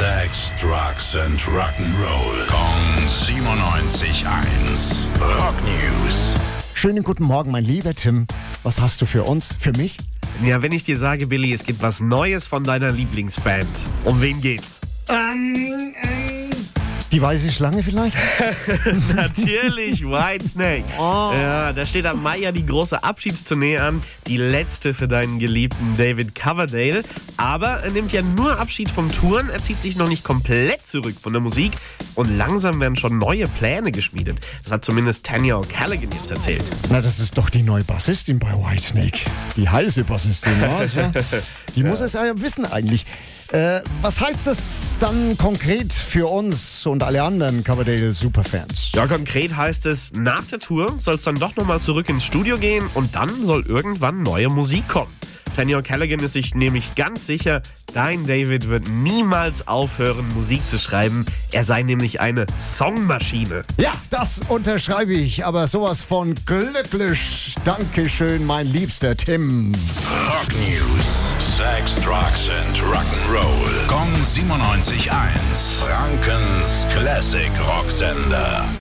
Sex, Drugs and Rock'n'Roll. Kong 97.1. Rock News. Schönen guten Morgen, mein lieber Tim. Was hast du für uns? Für mich? Ja, wenn ich dir sage, Billy, es gibt was Neues von deiner Lieblingsband. Um wen geht's? Die weiße Schlange vielleicht? Natürlich, Whitesnake. Oh. Ja, da steht am Mai ja die große Abschiedstournee an. Die letzte für deinen geliebten David Coverdale. Aber er nimmt ja nur Abschied vom Touren. Er zieht sich noch nicht komplett zurück von der Musik. Und langsam werden schon neue Pläne geschmiedet. Das hat zumindest Tanya O'Callaghan jetzt erzählt. Na, das ist doch die neue Bassistin bei Whitesnake. Die heiße Bassistin, ja. Die muss es ja wissen eigentlich. Äh, was heißt das dann konkret für uns und alle anderen Coverdale Superfans? Ja, konkret heißt es, nach der Tour soll es dann doch nochmal zurück ins Studio gehen und dann soll irgendwann neue Musik kommen. Tanya O'Callaghan ist sich nämlich ganz sicher, dein David wird niemals aufhören, Musik zu schreiben. Er sei nämlich eine Songmaschine. Ja, das unterschreibe ich, aber sowas von glücklich. Dankeschön, mein liebster Tim. Rock News. Sex, Drugs and Rock'n'Roll. Kong 97.1. Frankens Classic Rocksender.